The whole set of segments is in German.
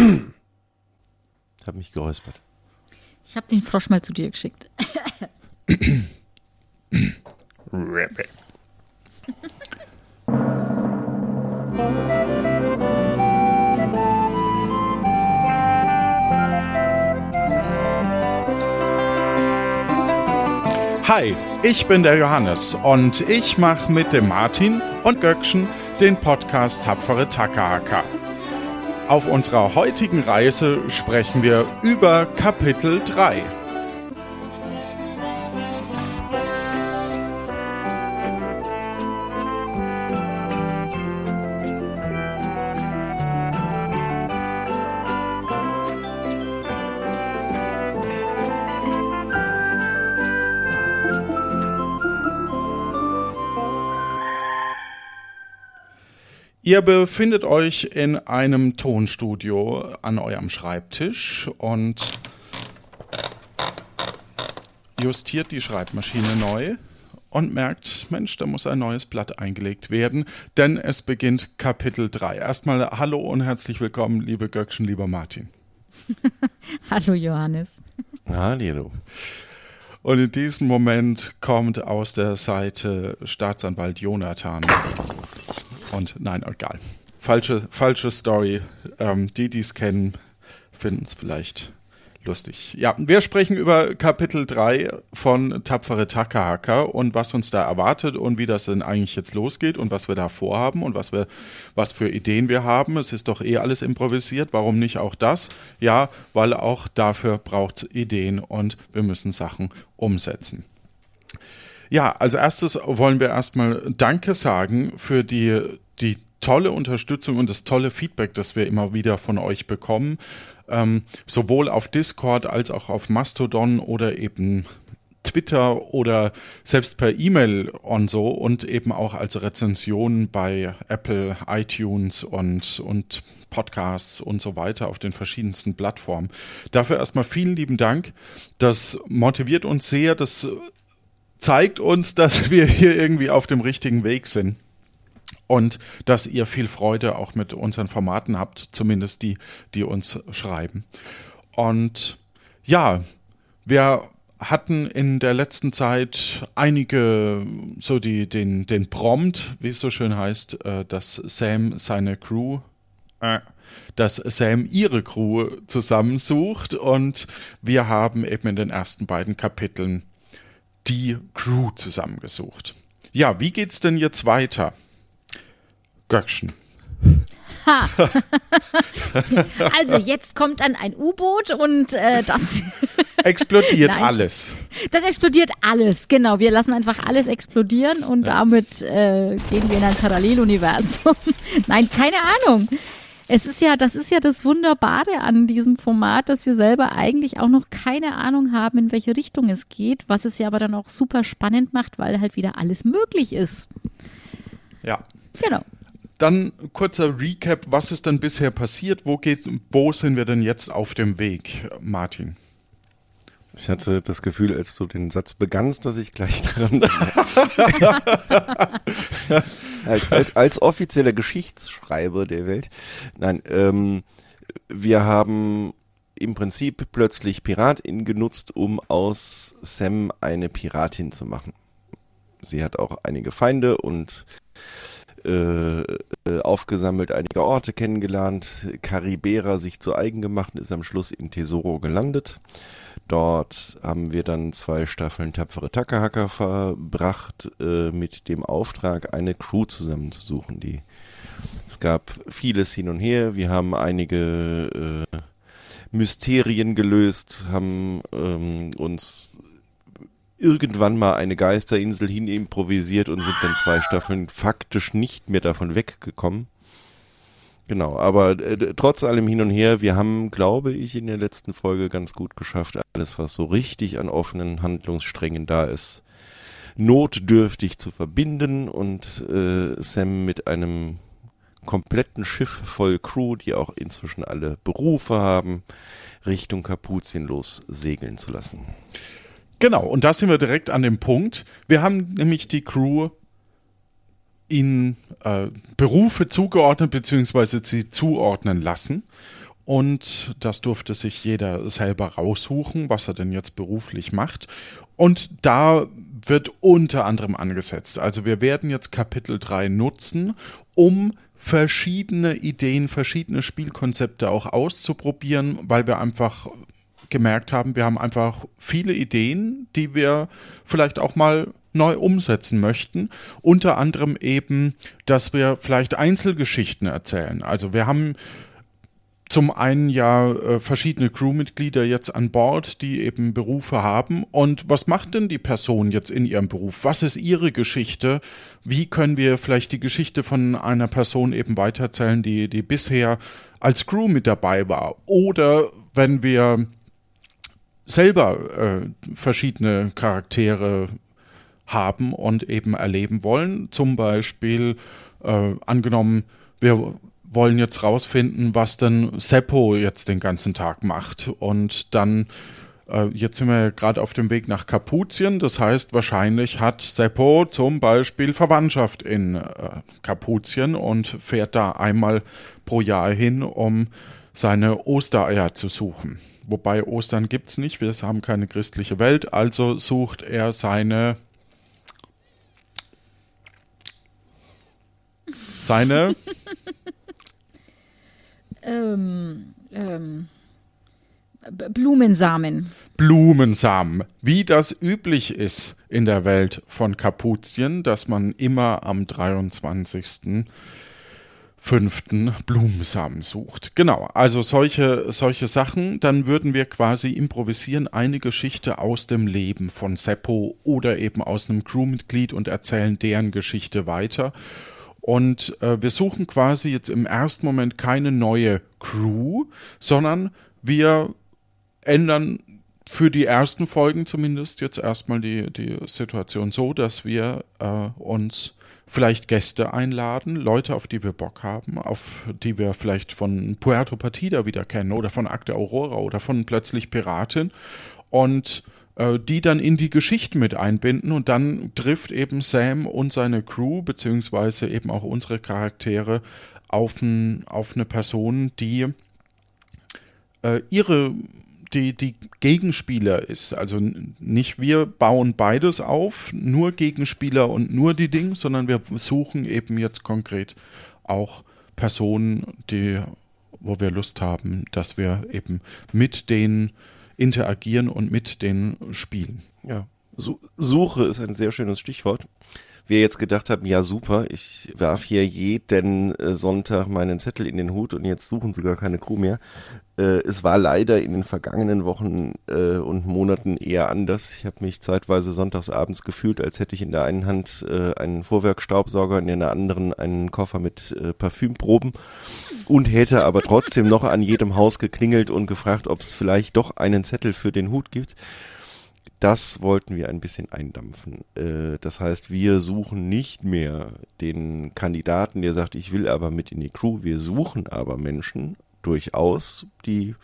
Ich habe mich geräuspert. Ich habe den Frosch mal zu dir geschickt. Hi, ich bin der Johannes und ich mache mit dem Martin und Göckchen den Podcast Tapfere Takahaka. Auf unserer heutigen Reise sprechen wir über Kapitel 3. Ihr befindet euch in einem Tonstudio an eurem Schreibtisch und justiert die Schreibmaschine neu und merkt, Mensch, da muss ein neues Blatt eingelegt werden, denn es beginnt Kapitel 3. Erstmal hallo und herzlich willkommen, liebe Göckchen, lieber Martin. hallo Johannes. Hallo. Und in diesem Moment kommt aus der Seite Staatsanwalt Jonathan und nein, egal. Falsche, falsche Story. Ähm, die, die es kennen, finden es vielleicht lustig. Ja, wir sprechen über Kapitel 3 von Tapfere Takahaka und was uns da erwartet und wie das denn eigentlich jetzt losgeht und was wir da vorhaben und was wir, was für Ideen wir haben. Es ist doch eh alles improvisiert. Warum nicht auch das? Ja, weil auch dafür braucht es Ideen und wir müssen Sachen umsetzen. Ja, als erstes wollen wir erstmal Danke sagen für die, die tolle Unterstützung und das tolle Feedback, das wir immer wieder von euch bekommen. Ähm, sowohl auf Discord als auch auf Mastodon oder eben Twitter oder selbst per E-Mail und so und eben auch als Rezension bei Apple, iTunes und, und Podcasts und so weiter auf den verschiedensten Plattformen. Dafür erstmal vielen lieben Dank. Das motiviert uns sehr. Das zeigt uns, dass wir hier irgendwie auf dem richtigen Weg sind. Und dass ihr viel Freude auch mit unseren Formaten habt, zumindest die, die uns schreiben. Und ja, wir hatten in der letzten Zeit einige, so die, den, den Prompt, wie es so schön heißt, äh, dass Sam seine Crew, äh, dass Sam ihre Crew zusammensucht und wir haben eben in den ersten beiden Kapiteln die Crew zusammengesucht. Ja, wie geht's denn jetzt weiter? Göckchen. Ha. also jetzt kommt dann ein U-Boot und äh, das explodiert alles. Das explodiert alles, genau. Wir lassen einfach alles explodieren und ja. damit äh, gehen wir in ein Paralleluniversum. Nein, keine Ahnung es ist ja, das ist ja das Wunderbare an diesem Format, dass wir selber eigentlich auch noch keine Ahnung haben, in welche Richtung es geht, was es ja aber dann auch super spannend macht, weil halt wieder alles möglich ist. Ja. Genau. Dann kurzer Recap, was ist denn bisher passiert? Wo geht, wo sind wir denn jetzt auf dem Weg, Martin? Ich hatte das Gefühl, als du den Satz begannst, dass ich gleich dran. als, als, als, offizieller Geschichtsschreiber der Welt. Nein, ähm, wir haben im Prinzip plötzlich Piratin genutzt, um aus Sam eine Piratin zu machen. Sie hat auch einige Feinde und äh, äh aufgesammelt, einige Orte kennengelernt, Karibera sich zu eigen gemacht und ist am Schluss in Tesoro gelandet. Dort haben wir dann zwei Staffeln tapfere Tackerhacker verbracht, äh, mit dem Auftrag, eine Crew zusammenzusuchen. Die, es gab vieles hin und her. Wir haben einige äh, Mysterien gelöst, haben ähm, uns irgendwann mal eine Geisterinsel hin improvisiert und sind dann zwei Staffeln faktisch nicht mehr davon weggekommen. Genau, aber äh, trotz allem hin und her, wir haben, glaube ich, in der letzten Folge ganz gut geschafft, alles, was so richtig an offenen Handlungssträngen da ist, notdürftig zu verbinden und äh, Sam mit einem kompletten Schiff voll Crew, die auch inzwischen alle Berufe haben, Richtung Kapuzienlos segeln zu lassen. Genau, und da sind wir direkt an dem Punkt. Wir haben nämlich die Crew in äh, Berufe zugeordnet bzw. sie zuordnen lassen. und das durfte sich jeder selber raussuchen, was er denn jetzt beruflich macht. Und da wird unter anderem angesetzt. Also wir werden jetzt Kapitel 3 nutzen, um verschiedene Ideen, verschiedene Spielkonzepte auch auszuprobieren, weil wir einfach gemerkt haben, wir haben einfach viele Ideen, die wir vielleicht auch mal neu umsetzen möchten. Unter anderem eben, dass wir vielleicht Einzelgeschichten erzählen. Also wir haben zum einen ja äh, verschiedene Crewmitglieder jetzt an Bord, die eben Berufe haben. Und was macht denn die Person jetzt in ihrem Beruf? Was ist ihre Geschichte? Wie können wir vielleicht die Geschichte von einer Person eben weiterzählen, die, die bisher als Crew mit dabei war? Oder wenn wir selber äh, verschiedene Charaktere haben und eben erleben wollen, zum Beispiel äh, angenommen, wir wollen jetzt rausfinden, was denn Seppo jetzt den ganzen Tag macht. Und dann, äh, jetzt sind wir gerade auf dem Weg nach Kapuzien. Das heißt, wahrscheinlich hat Seppo zum Beispiel Verwandtschaft in äh, Kapuzien und fährt da einmal pro Jahr hin, um seine Ostereier zu suchen. Wobei Ostern gibt es nicht, wir haben keine christliche Welt, also sucht er seine seine ähm, ähm, Blumensamen. Blumensamen. Wie das üblich ist in der Welt von Kapuzien, dass man immer am 23 fünften Blumensamen sucht. Genau, also solche, solche Sachen, dann würden wir quasi improvisieren eine Geschichte aus dem Leben von Seppo oder eben aus einem Crewmitglied und erzählen deren Geschichte weiter. Und äh, wir suchen quasi jetzt im ersten Moment keine neue Crew, sondern wir ändern für die ersten Folgen zumindest jetzt erstmal die, die Situation so, dass wir äh, uns vielleicht Gäste einladen, Leute, auf die wir Bock haben, auf die wir vielleicht von Puerto Partida wieder kennen oder von Akte Aurora oder von Plötzlich Piratin und äh, die dann in die Geschichten mit einbinden und dann trifft eben Sam und seine Crew beziehungsweise eben auch unsere Charaktere auf, ein, auf eine Person, die äh, ihre die, die Gegenspieler ist. Also nicht wir bauen beides auf, nur Gegenspieler und nur die Dinge, sondern wir suchen eben jetzt konkret auch Personen, die, wo wir Lust haben, dass wir eben mit denen interagieren und mit denen spielen. Ja. Suche ist ein sehr schönes Stichwort wir jetzt gedacht haben, ja super, ich werf hier jeden äh, Sonntag meinen Zettel in den Hut und jetzt suchen sie gar keine Crew mehr. Äh, es war leider in den vergangenen Wochen äh, und Monaten eher anders. Ich habe mich zeitweise sonntagsabends gefühlt, als hätte ich in der einen Hand einen Vorwerkstaubsauger und in der anderen einen Koffer mit Parfümproben und hätte aber trotzdem noch an jedem Haus geklingelt und gefragt, ob es vielleicht doch einen Zettel für den Hut gibt das wollten wir ein bisschen eindampfen. Äh, das heißt, wir suchen nicht mehr den Kandidaten, der sagt, ich will aber mit in die Crew. Wir suchen aber Menschen durchaus, die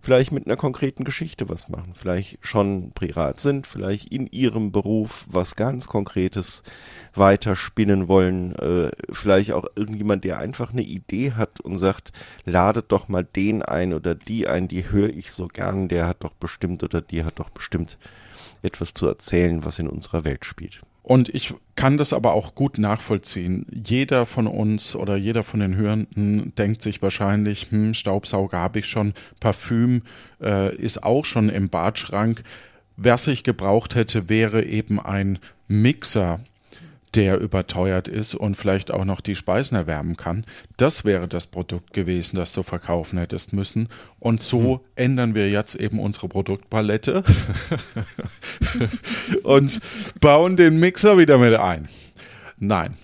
vielleicht mit einer konkreten Geschichte was machen, vielleicht schon Pirat sind, vielleicht in ihrem Beruf was ganz Konkretes weiterspinnen wollen, äh, vielleicht auch irgendjemand, der einfach eine Idee hat und sagt, ladet doch mal den ein oder die ein, die höre ich so gern, der hat doch bestimmt oder die hat doch bestimmt etwas zu erzählen, was in unserer Welt spielt. Und ich kann das aber auch gut nachvollziehen. Jeder von uns oder jeder von den Hörenden denkt sich wahrscheinlich, hm, Staubsauger habe ich schon, Parfüm äh, ist auch schon im Badschrank. Was ich gebraucht hätte, wäre eben ein Mixer der überteuert ist und vielleicht auch noch die Speisen erwärmen kann. Das wäre das Produkt gewesen, das du verkaufen hättest müssen. Und so hm. ändern wir jetzt eben unsere Produktpalette und bauen den Mixer wieder mit ein. Nein.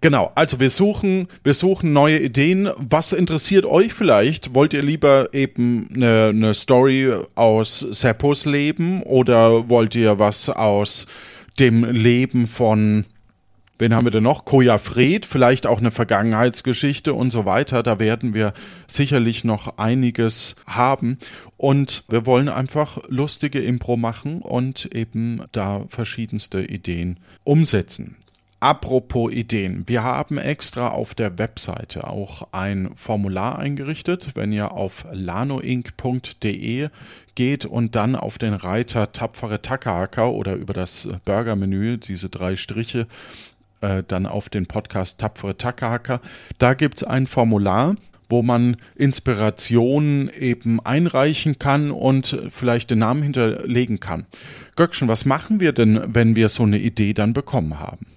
Genau, also wir suchen, wir suchen neue Ideen. Was interessiert euch vielleicht? Wollt ihr lieber eben eine, eine Story aus Seppos Leben oder wollt ihr was aus dem Leben von, wen haben wir denn noch? Koja Fred, vielleicht auch eine Vergangenheitsgeschichte und so weiter. Da werden wir sicherlich noch einiges haben. Und wir wollen einfach lustige Impro machen und eben da verschiedenste Ideen umsetzen. Apropos Ideen. Wir haben extra auf der Webseite auch ein Formular eingerichtet. Wenn ihr auf lanoinc.de geht und dann auf den Reiter tapfere Tackerhacker oder über das Burger-Menü, diese drei Striche, äh, dann auf den Podcast Tapfere Tackerhacker, da gibt es ein Formular, wo man Inspirationen eben einreichen kann und vielleicht den Namen hinterlegen kann. Göckchen, was machen wir denn, wenn wir so eine Idee dann bekommen haben?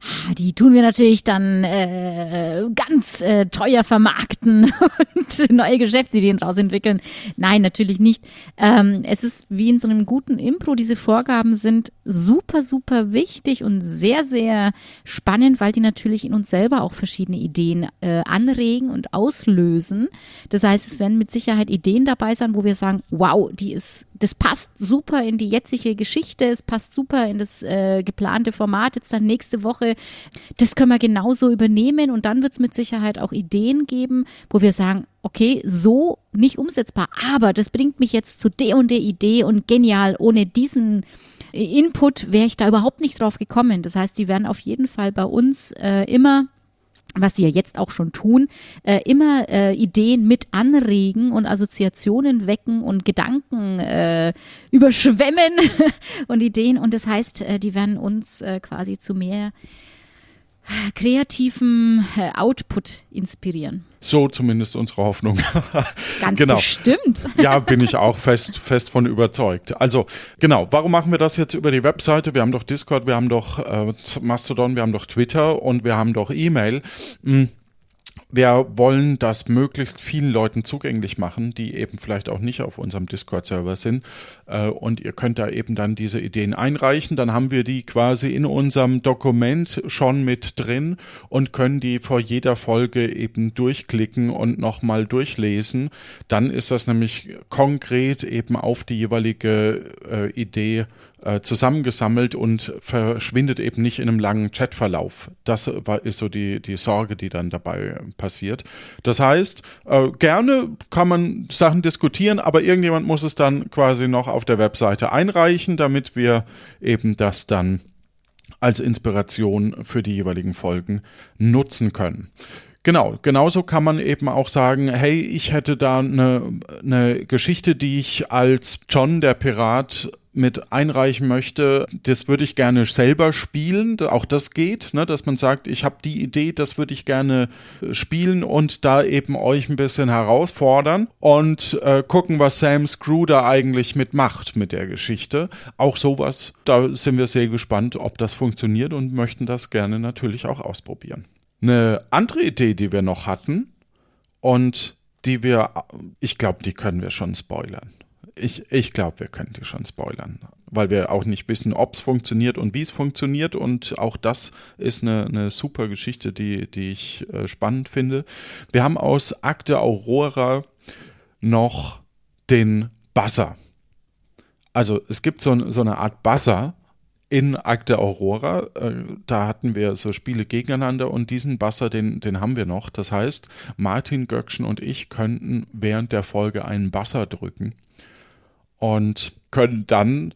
Ah, die tun wir natürlich dann äh, ganz äh, teuer vermarkten und neue Geschäftsideen draus entwickeln. Nein, natürlich nicht. Ähm, es ist wie in so einem guten Impro, diese Vorgaben sind super, super wichtig und sehr, sehr spannend, weil die natürlich in uns selber auch verschiedene Ideen äh, anregen und auslösen. Das heißt, es werden mit Sicherheit Ideen dabei sein, wo wir sagen, wow, die ist, das passt super in die jetzige Geschichte, es passt super in das äh, geplante Format jetzt dann nächste Woche das können wir genauso übernehmen und dann wird es mit Sicherheit auch Ideen geben, wo wir sagen, okay, so nicht umsetzbar, aber das bringt mich jetzt zu der und der Idee und genial, ohne diesen Input wäre ich da überhaupt nicht drauf gekommen. Das heißt, die werden auf jeden Fall bei uns äh, immer was sie ja jetzt auch schon tun, äh, immer äh, Ideen mit anregen und Assoziationen wecken und Gedanken äh, überschwemmen und Ideen. Und das heißt, äh, die werden uns äh, quasi zu mehr kreativen äh, Output inspirieren. So zumindest unsere Hoffnung. Ganz genau. bestimmt. ja, bin ich auch fest, fest von überzeugt. Also genau, warum machen wir das jetzt über die Webseite? Wir haben doch Discord, wir haben doch äh, Mastodon, wir haben doch Twitter und wir haben doch E-Mail. Hm wir wollen das möglichst vielen Leuten zugänglich machen, die eben vielleicht auch nicht auf unserem Discord-Server sind. Äh, und ihr könnt da eben dann diese Ideen einreichen. Dann haben wir die quasi in unserem Dokument schon mit drin und können die vor jeder Folge eben durchklicken und nochmal durchlesen. Dann ist das nämlich konkret eben auf die jeweilige äh, Idee äh, zusammengesammelt und verschwindet eben nicht in einem langen Chatverlauf. Das war, ist so die, die Sorge, die dann dabei passiert. Das heißt, äh, gerne kann man Sachen diskutieren, aber irgendjemand muss es dann quasi noch auf der Webseite einreichen, damit wir eben das dann als Inspiration für die jeweiligen Folgen nutzen können. Genau, genauso kann man eben auch sagen, hey, ich hätte da eine, eine Geschichte, die ich als John der Pirat mit einreichen möchte, das würde ich gerne selber spielen. Auch das geht, ne, dass man sagt, ich habe die Idee, das würde ich gerne äh, spielen und da eben euch ein bisschen herausfordern und äh, gucken, was Sam Screw da eigentlich mitmacht mit der Geschichte. Auch sowas, da sind wir sehr gespannt, ob das funktioniert und möchten das gerne natürlich auch ausprobieren. Eine andere Idee, die wir noch hatten und die wir, ich glaube, die können wir schon spoilern ich, ich glaube, wir können die schon spoilern, weil wir auch nicht wissen, ob es funktioniert und wie es funktioniert. Und auch das ist eine, eine super Geschichte, die, die ich äh, spannend finde. Wir haben aus Akte Aurora noch den Buzzer. Also es gibt so, so eine Art Buzzer in Akte Aurora. Äh, da hatten wir so Spiele gegeneinander und diesen Buzzer, den, den haben wir noch. Das heißt, Martin Göckchen und ich könnten während der Folge einen Buzzer drücken und können dann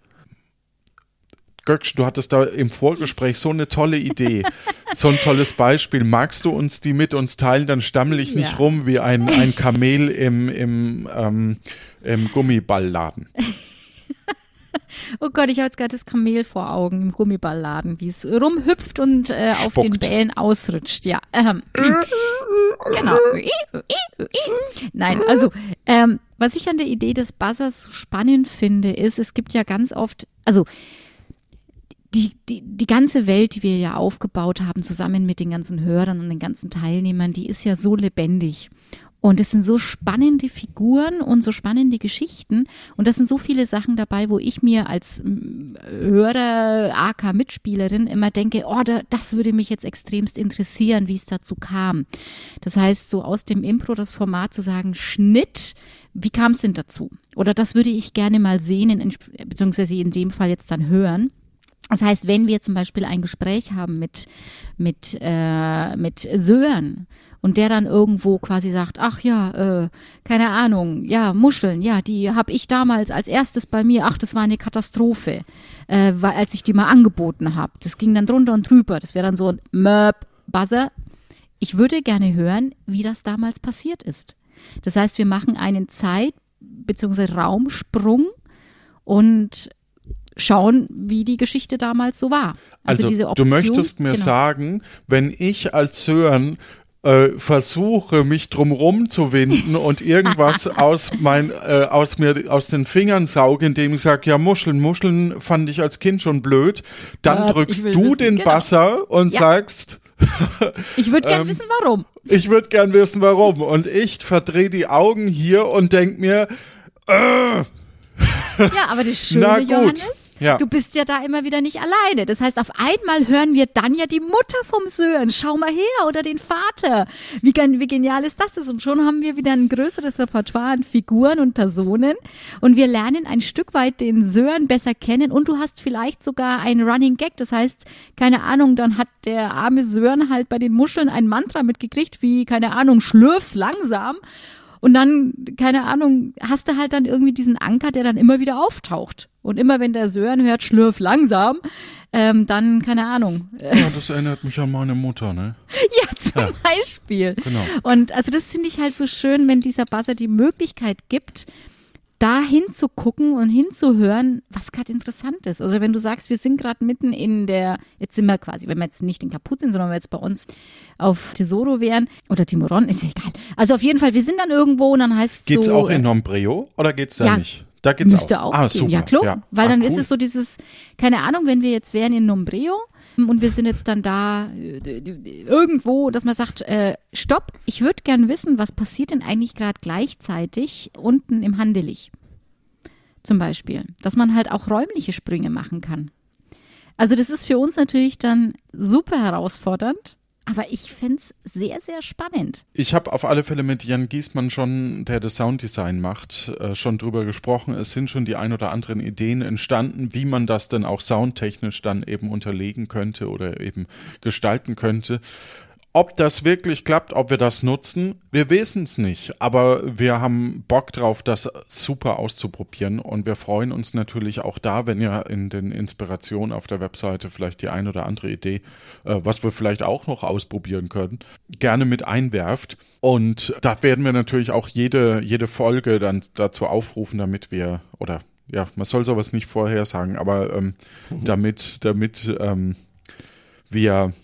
Göksch, du hattest da im Vorgespräch so eine tolle Idee, so ein tolles Beispiel. Magst du uns die mit uns teilen? Dann stammel ich nicht ja. rum wie ein, ein Kamel im, im, ähm, im Gummiballladen. Oh Gott, ich habe jetzt gerade das Kamel vor Augen im Gummiballladen, wie es rumhüpft und äh, auf den Bällen ausrutscht. Ja. Ähm. genau. Nein, also ähm, was ich an der Idee des Buzzers spannend finde, ist, es gibt ja ganz oft, also die, die, die ganze Welt, die wir ja aufgebaut haben, zusammen mit den ganzen Hörern und den ganzen Teilnehmern, die ist ja so lebendig. Und es sind so spannende Figuren und so spannende Geschichten. Und das sind so viele Sachen dabei, wo ich mir als Hörer, AK-Mitspielerin immer denke, oh, da, das würde mich jetzt extremst interessieren, wie es dazu kam. Das heißt, so aus dem Impro das Format zu sagen, Schnitt, wie kam es denn dazu? Oder das würde ich gerne mal sehen, in, beziehungsweise in dem Fall jetzt dann hören. Das heißt, wenn wir zum Beispiel ein Gespräch haben mit, mit, äh, mit Sören und der dann irgendwo quasi sagt, ach ja, äh, keine Ahnung, ja, Muscheln, ja, die habe ich damals als erstes bei mir, ach, das war eine Katastrophe, äh, weil, als ich die mal angeboten habe. Das ging dann drunter und drüber. Das wäre dann so ein Möb, Buzzer. Ich würde gerne hören, wie das damals passiert ist. Das heißt, wir machen einen Zeit- bzw. Raumsprung und schauen, wie die Geschichte damals so war. Also, also Option, du möchtest mir genau. sagen, wenn ich als Sören äh, versuche, mich drumrum zu winden und irgendwas aus, mein, äh, aus mir aus den Fingern sauge, indem ich sage, ja, Muscheln, Muscheln fand ich als Kind schon blöd, dann äh, drückst du wissen, den genau. Basser und ja. sagst, ich würde gern ähm, wissen, warum. Ich würde gern wissen, warum. Und ich verdrehe die Augen hier und denke mir, äh. Ja, aber das Schöne, Johannes, ja. Du bist ja da immer wieder nicht alleine. Das heißt, auf einmal hören wir dann ja die Mutter vom Sören. Schau mal her oder den Vater. Wie, wie genial ist das? Und schon haben wir wieder ein größeres Repertoire an Figuren und Personen. Und wir lernen ein Stück weit den Sören besser kennen. Und du hast vielleicht sogar ein Running Gag. Das heißt, keine Ahnung, dann hat der arme Sören halt bei den Muscheln ein Mantra mitgekriegt, wie, keine Ahnung, schlürf's langsam. Und dann, keine Ahnung, hast du halt dann irgendwie diesen Anker, der dann immer wieder auftaucht. Und immer wenn der Sören hört, schlürf langsam, ähm, dann, keine Ahnung. Ja, das erinnert mich an meine Mutter, ne? ja, zum ja. Beispiel. Genau. Und also das finde ich halt so schön, wenn dieser Buzzer die Möglichkeit gibt, da hinzugucken und hinzuhören, was gerade interessant ist. Also wenn du sagst, wir sind gerade mitten in der, jetzt sind wir quasi, wenn wir jetzt nicht in Kaput sind, sondern wir jetzt bei uns auf Tesoro wären oder Timoron, ist egal. Also auf jeden Fall, wir sind dann irgendwo und dann heißt es Geht's so, auch in Nombreo oder geht's da ja, nicht? Da geht's müsste auch. auch ah, super. Ja, klar. Ja. Weil ah, dann cool. ist es so dieses, keine Ahnung, wenn wir jetzt wären in Nombreo und wir sind jetzt dann da äh, irgendwo, dass man sagt, äh, stopp, ich würde gern wissen, was passiert denn eigentlich gerade gleichzeitig unten im Handelich. Zum Beispiel. Dass man halt auch räumliche Sprünge machen kann. Also das ist für uns natürlich dann super herausfordernd, aber ich fände es sehr, sehr spannend. Ich habe auf alle Fälle mit Jan Giesmann schon, der das Sounddesign macht, äh, schon drüber gesprochen. Es sind schon die ein oder anderen Ideen entstanden, wie man das dann auch soundtechnisch dann eben unterlegen könnte oder eben gestalten könnte. Ob das wirklich klappt, ob wir das nutzen, wir wissen es nicht. Aber wir haben Bock drauf, das super auszuprobieren. Und wir freuen uns natürlich auch da, wenn ihr in den Inspirationen auf der Webseite vielleicht die ein oder andere Idee, äh, was wir vielleicht auch noch ausprobieren können, gerne mit einwerft. Und da werden wir natürlich auch jede, jede Folge dann dazu aufrufen, damit wir, oder ja, man soll sowas nicht vorhersagen, aber ähm, mhm. damit, damit ähm, wir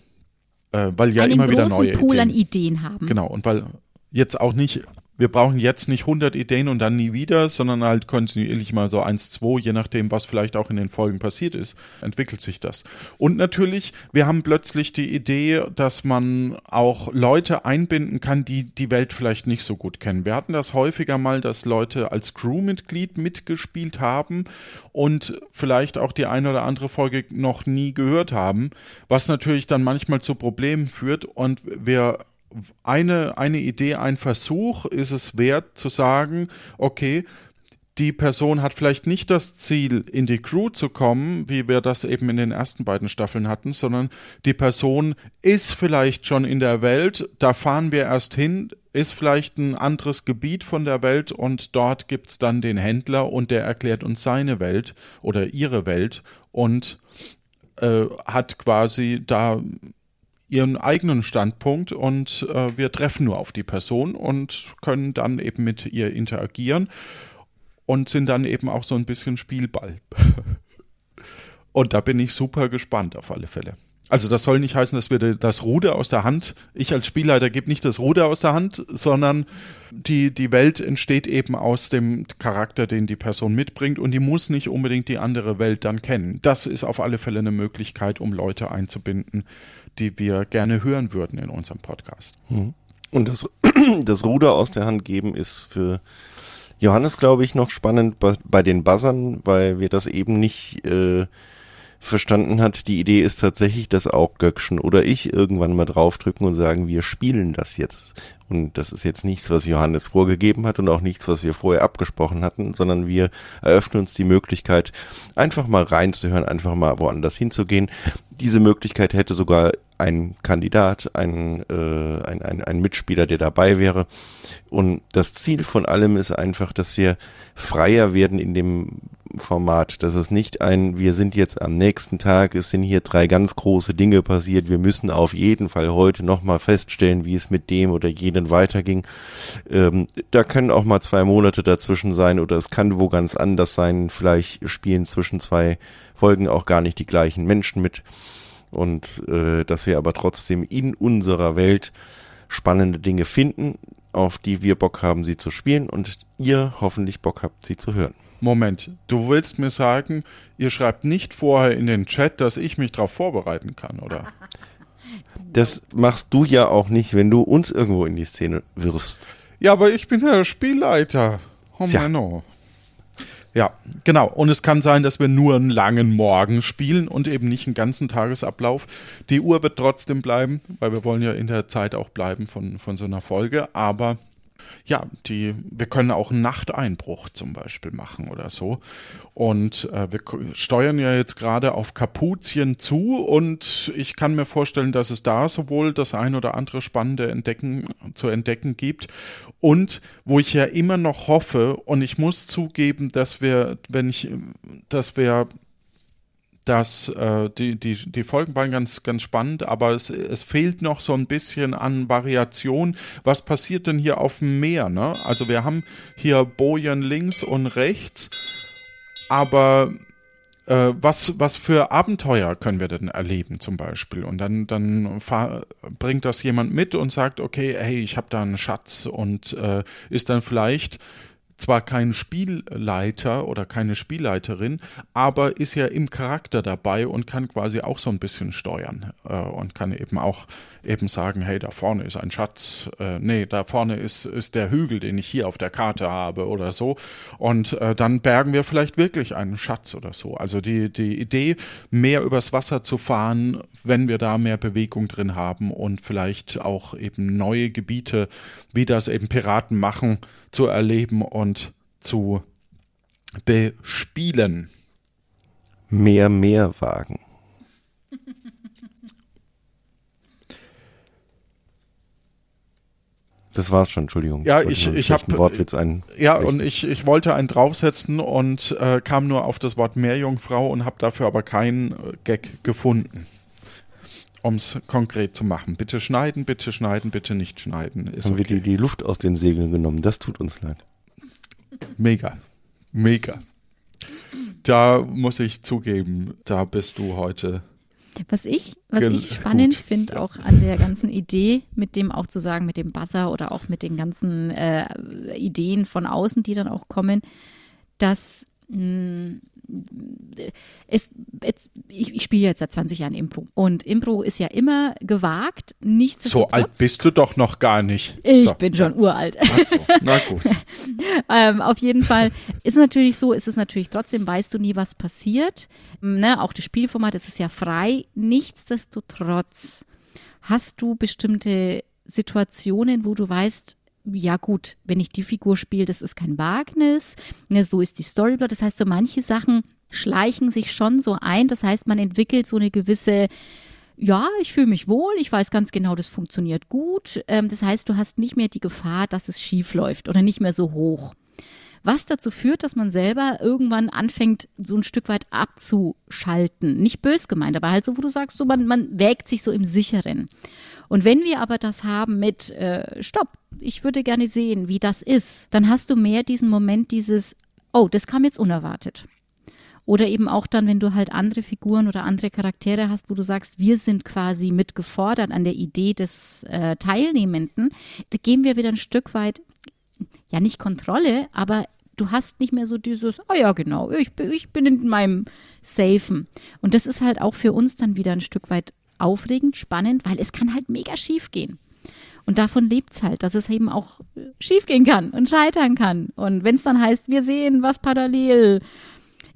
äh, weil ja Einen immer wieder neue Pool Ideen. an Ideen haben. Genau, und weil jetzt auch nicht, wir brauchen jetzt nicht 100 Ideen und dann nie wieder, sondern halt kontinuierlich mal so eins, zwei, je nachdem, was vielleicht auch in den Folgen passiert ist, entwickelt sich das. Und natürlich, wir haben plötzlich die Idee, dass man auch Leute einbinden kann, die die Welt vielleicht nicht so gut kennen. Wir hatten das häufiger mal, dass Leute als Crewmitglied mitgespielt haben und vielleicht auch die eine oder andere Folge noch nie gehört haben, was natürlich dann manchmal zu Problemen führt und wir eine, eine Idee, ein Versuch ist es wert zu sagen, okay, die Person hat vielleicht nicht das Ziel, in die Crew zu kommen, wie wir das eben in den ersten beiden Staffeln hatten, sondern die Person ist vielleicht schon in der Welt, da fahren wir erst hin, ist vielleicht ein anderes Gebiet von der Welt und dort gibt es dann den Händler und der erklärt uns seine Welt oder ihre Welt und äh, hat quasi da ihren eigenen Standpunkt und äh, wir treffen nur auf die Person und können dann eben mit ihr interagieren und sind dann eben auch so ein bisschen Spielball. und da bin ich super gespannt auf alle Fälle. Also das soll nicht heißen, dass wir das Ruder aus der Hand, ich als Spielleiter gebe nicht das Ruder aus der Hand, sondern die, die Welt entsteht eben aus dem Charakter, den die Person mitbringt und die muss nicht unbedingt die andere Welt dann kennen. Das ist auf alle Fälle eine Möglichkeit, um Leute einzubinden, die wir gerne hören würden in unserem Podcast. Mhm. Und das, das Ruder aus der Hand geben ist für Johannes, glaube ich, noch spannend bei, bei den Buzzern, weil wir das eben nicht äh, verstanden hat, die Idee ist tatsächlich, dass auch Göckchen oder ich irgendwann mal draufdrücken und sagen, wir spielen das jetzt. Und das ist jetzt nichts, was Johannes vorgegeben hat und auch nichts, was wir vorher abgesprochen hatten, sondern wir eröffnen uns die Möglichkeit, einfach mal reinzuhören, einfach mal woanders hinzugehen. Diese Möglichkeit hätte sogar ein Kandidat, ein, äh, ein, ein, ein Mitspieler, der dabei wäre. Und das Ziel von allem ist einfach, dass wir freier werden in dem Format. Das ist nicht ein, wir sind jetzt am nächsten Tag, es sind hier drei ganz große Dinge passiert, wir müssen auf jeden Fall heute nochmal feststellen, wie es mit dem oder jenen weiterging. Ähm, da können auch mal zwei Monate dazwischen sein oder es kann wo ganz anders sein. Vielleicht spielen zwischen zwei Folgen auch gar nicht die gleichen Menschen mit und äh, dass wir aber trotzdem in unserer Welt spannende Dinge finden, auf die wir Bock haben, sie zu spielen und ihr hoffentlich Bock habt, sie zu hören. Moment, du willst mir sagen, ihr schreibt nicht vorher in den Chat, dass ich mich darauf vorbereiten kann, oder? Das machst du ja auch nicht, wenn du uns irgendwo in die Szene wirfst. Ja, aber ich bin ja der Spielleiter. Oh Tja. Mann, Ja, genau. Und es kann sein, dass wir nur einen langen Morgen spielen und eben nicht einen ganzen Tagesablauf. Die Uhr wird trotzdem bleiben, weil wir wollen ja in der Zeit auch bleiben von, von so einer Folge. Aber ja, die, wir können auch einen Nachteinbruch zum Beispiel machen oder so. Und äh, wir steuern ja jetzt gerade auf Kapuzien zu und ich kann mir vorstellen, dass es da sowohl das ein oder andere spannende entdecken, zu entdecken gibt und wo ich ja immer noch hoffe und ich muss zugeben, dass wir, wenn ich, dass wir dass äh, die, die, die Folgen waren ganz, ganz spannend, aber es, es fehlt noch so ein bisschen an Variation. Was passiert denn hier auf dem Meer? Ne? Also wir haben hier Bojen links und rechts, aber äh, was, was für Abenteuer können wir denn erleben zum Beispiel? Und dann, dann bringt das jemand mit und sagt, okay, hey, ich habe da einen Schatz und äh, ist dann vielleicht zwar kein Spielleiter oder keine Spielleiterin, aber ist ja im Charakter dabei und kann quasi auch so ein bisschen steuern äh, und kann eben auch eben sagen, hey, da vorne ist ein Schatz, äh, nee, da vorne ist, ist der Hügel, den ich hier auf der Karte habe oder so und äh, dann bergen wir vielleicht wirklich einen Schatz oder so. Also die, die Idee, mehr übers Wasser zu fahren, wenn wir da mehr Bewegung drin haben und vielleicht auch eben neue Gebiete, wie das eben Piraten machen, zu erleben und zu bespielen. Mehr, mehr wagen. Das war's schon, Entschuldigung. Ja, ich- ich schlechten hab- Wortwitz ein. Ja, und ich, ich wollte einen draufsetzen und äh, kam nur auf das Wort Meerjungfrau und habe dafür aber keinen äh, Gag gefunden. Um es konkret zu machen. Bitte schneiden, bitte schneiden, bitte nicht schneiden. Ist haben wir okay. die, die Luft aus den Segeln genommen. Das tut uns leid. Mega. Mega. Da muss ich zugeben, da bist du heute. Was ich, was ich spannend finde, auch an der ganzen Idee, mit dem auch zu sagen, mit dem Buzzer oder auch mit den ganzen äh, Ideen von außen, die dann auch kommen, dass mh, es, jetzt, ich, ich spiele jetzt seit 20 Jahren Impro und Impro ist ja immer gewagt, nichts So alt bist du doch noch gar nicht. Ich so. bin schon uralt. Ach so, na gut. ähm, auf jeden Fall ist natürlich so, ist es natürlich trotzdem, weißt du nie, was passiert. Ne, auch das Spielformat, es ist ja frei. Nichtsdestotrotz hast du bestimmte Situationen, wo du weißt, ja gut, wenn ich die Figur spiele, das ist kein Wagnis, ne, so ist die Storyboard. Das heißt, so manche Sachen schleichen sich schon so ein. Das heißt, man entwickelt so eine gewisse ja, ich fühle mich wohl, ich weiß ganz genau, das funktioniert gut. Ähm, das heißt, du hast nicht mehr die Gefahr, dass es schief läuft oder nicht mehr so hoch. Was dazu führt, dass man selber irgendwann anfängt, so ein Stück weit abzuschalten. Nicht bös gemeint, aber halt so, wo du sagst, so man, man wägt sich so im Sicheren. Und wenn wir aber das haben mit äh, Stopp, ich würde gerne sehen, wie das ist, dann hast du mehr diesen Moment dieses, oh, das kam jetzt unerwartet. Oder eben auch dann, wenn du halt andere Figuren oder andere Charaktere hast, wo du sagst, wir sind quasi mitgefordert an der Idee des äh, Teilnehmenden, da geben wir wieder ein Stück weit, ja nicht Kontrolle, aber du hast nicht mehr so dieses, oh ja genau, ich, bin- ich bin in meinem Safen. Und das ist halt auch für uns dann wieder ein Stück weit aufregend, spannend, weil es kann halt mega schief gehen. Und davon lebt es halt, dass es eben auch schief gehen kann und scheitern kann. Und wenn es dann heißt, wir sehen, was parallel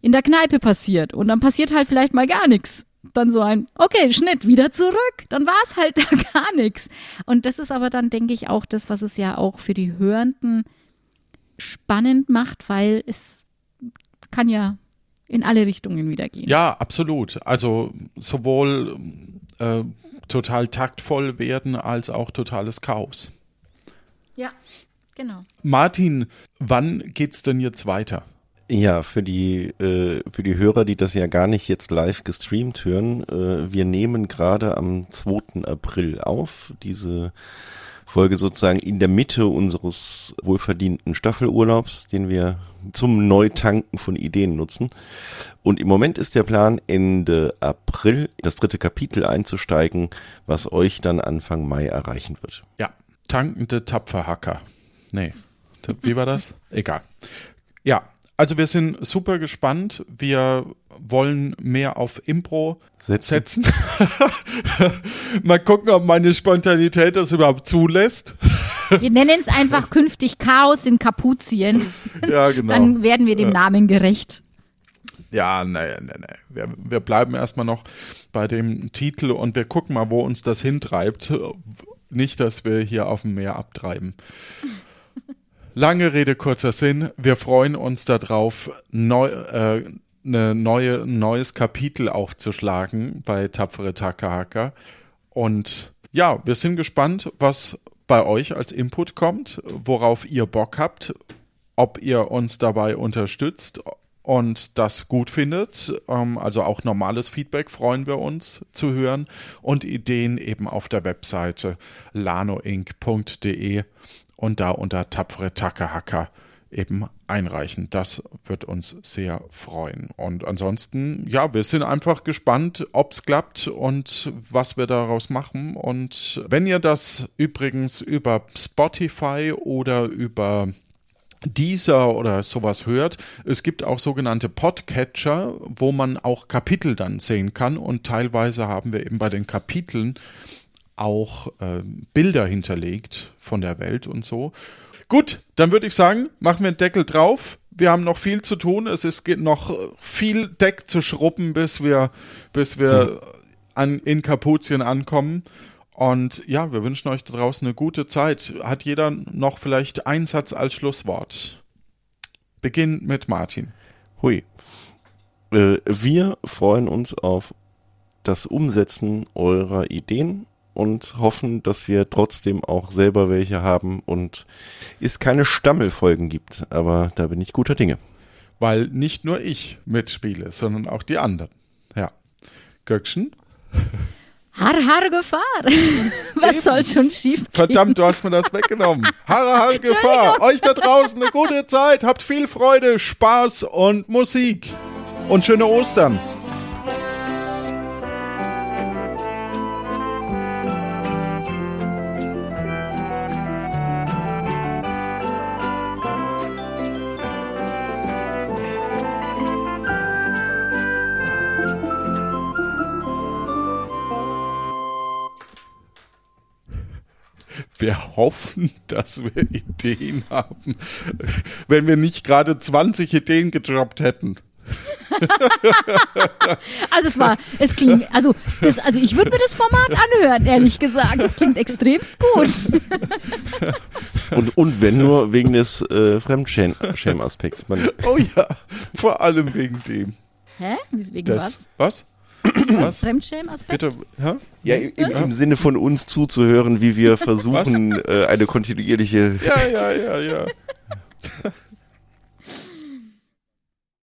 in der Kneipe passiert und dann passiert halt vielleicht mal gar nichts. Dann so ein, okay, Schnitt, wieder zurück. Dann war es halt da gar nichts. Und das ist aber dann, denke ich, auch das, was es ja auch für die Hörenden spannend macht, weil es kann ja in alle Richtungen wieder gehen. Ja, absolut. Also sowohl äh, total taktvoll werden als auch totales Chaos. Ja, genau. Martin, wann geht's denn jetzt weiter? Ja, für die, äh, für die Hörer, die das ja gar nicht jetzt live gestreamt hören, äh, wir nehmen gerade am 2. April auf, diese Folge sozusagen in der Mitte unseres wohlverdienten Staffelurlaubs, den wir zum Neutanken von Ideen nutzen. Und im Moment ist der Plan, Ende April das dritte Kapitel einzusteigen, was euch dann Anfang Mai erreichen wird. Ja, tankende Tapferhacker. Nee, wie war das? Egal. Ja, also wir sind super gespannt. Wir wollen mehr auf Impro setzen. setzen. Mal gucken, ob meine Spontanität das überhaupt zulässt. Wir nennen es einfach künftig Chaos in Kapuzien. Ja, genau. Dann werden wir dem Namen gerecht. Ja, nee, nee, nee. Wir, wir bleiben erstmal noch bei dem Titel und wir gucken mal, wo uns das hintreibt. Nicht, dass wir hier auf dem Meer abtreiben. Lange Rede, kurzer Sinn. Wir freuen uns darauf, neu, äh, eine neue, ein neues Kapitel aufzuschlagen bei Tapfere Takahaka. Und ja, wir sind gespannt, was bei euch als Input kommt, worauf ihr Bock habt, ob ihr uns dabei unterstützt und das gut findet. Ähm, also auch normales Feedback freuen wir uns zu hören und Ideen eben auf der Webseite lanoinc.de und da unter tapfere Takahaka eben einreichen. Das wird uns sehr freuen. Und ansonsten, ja, wir sind einfach gespannt, ob es klappt und was wir daraus machen. Und wenn ihr das übrigens über Spotify oder über dieser oder sowas hört. Es gibt auch sogenannte Podcatcher, wo man auch Kapitel dann sehen kann und teilweise haben wir eben bei den Kapiteln auch äh, Bilder hinterlegt von der Welt und so. Gut, dann würde ich sagen, machen wir einen Deckel drauf. Wir haben noch viel zu tun. Es ist noch viel Deck zu schrubben, bis wir, bis wir an, in Kapuzien ankommen. Und ja, wir wünschen euch da draußen eine gute Zeit. Hat jeder noch vielleicht einen Satz als Schlusswort? Beginn mit Martin. Hui. Äh, wir freuen uns auf das Umsetzen eurer Ideen und hoffen, dass wir trotzdem auch selber welche haben und es keine Stammelfolgen gibt. Aber da bin ich guter Dinge. Weil nicht nur ich mitspiele, sondern auch die anderen. Ja. Göckchen? Har, har, Gefahr. Was Eben. soll schon schief gehen? Verdammt, du hast mir das weggenommen. Har, har, Gefahr. Euch da draußen eine gute Zeit. Habt viel Freude, Spaß und Musik. Und schöne Ostern. Wir hoffen, dass wir Ideen haben, wenn wir nicht gerade 20 Ideen gedroppt hätten. also es war, es klingt, also, das, also ich würde mir das Format anhören, ehrlich gesagt. Das klingt extremst gut. und, und wenn nur wegen des äh, Fremdschämen-Aspekts. Oh ja, vor allem wegen dem. Hä? Wegen das, was? Was? Was? Fremdschämen-Aspekt? Bitte, ja? Ja, im, im, Sinne von uns zuzuhören, wie wir versuchen, äh, eine kontinuierliche. Ja, ja, ja, ja.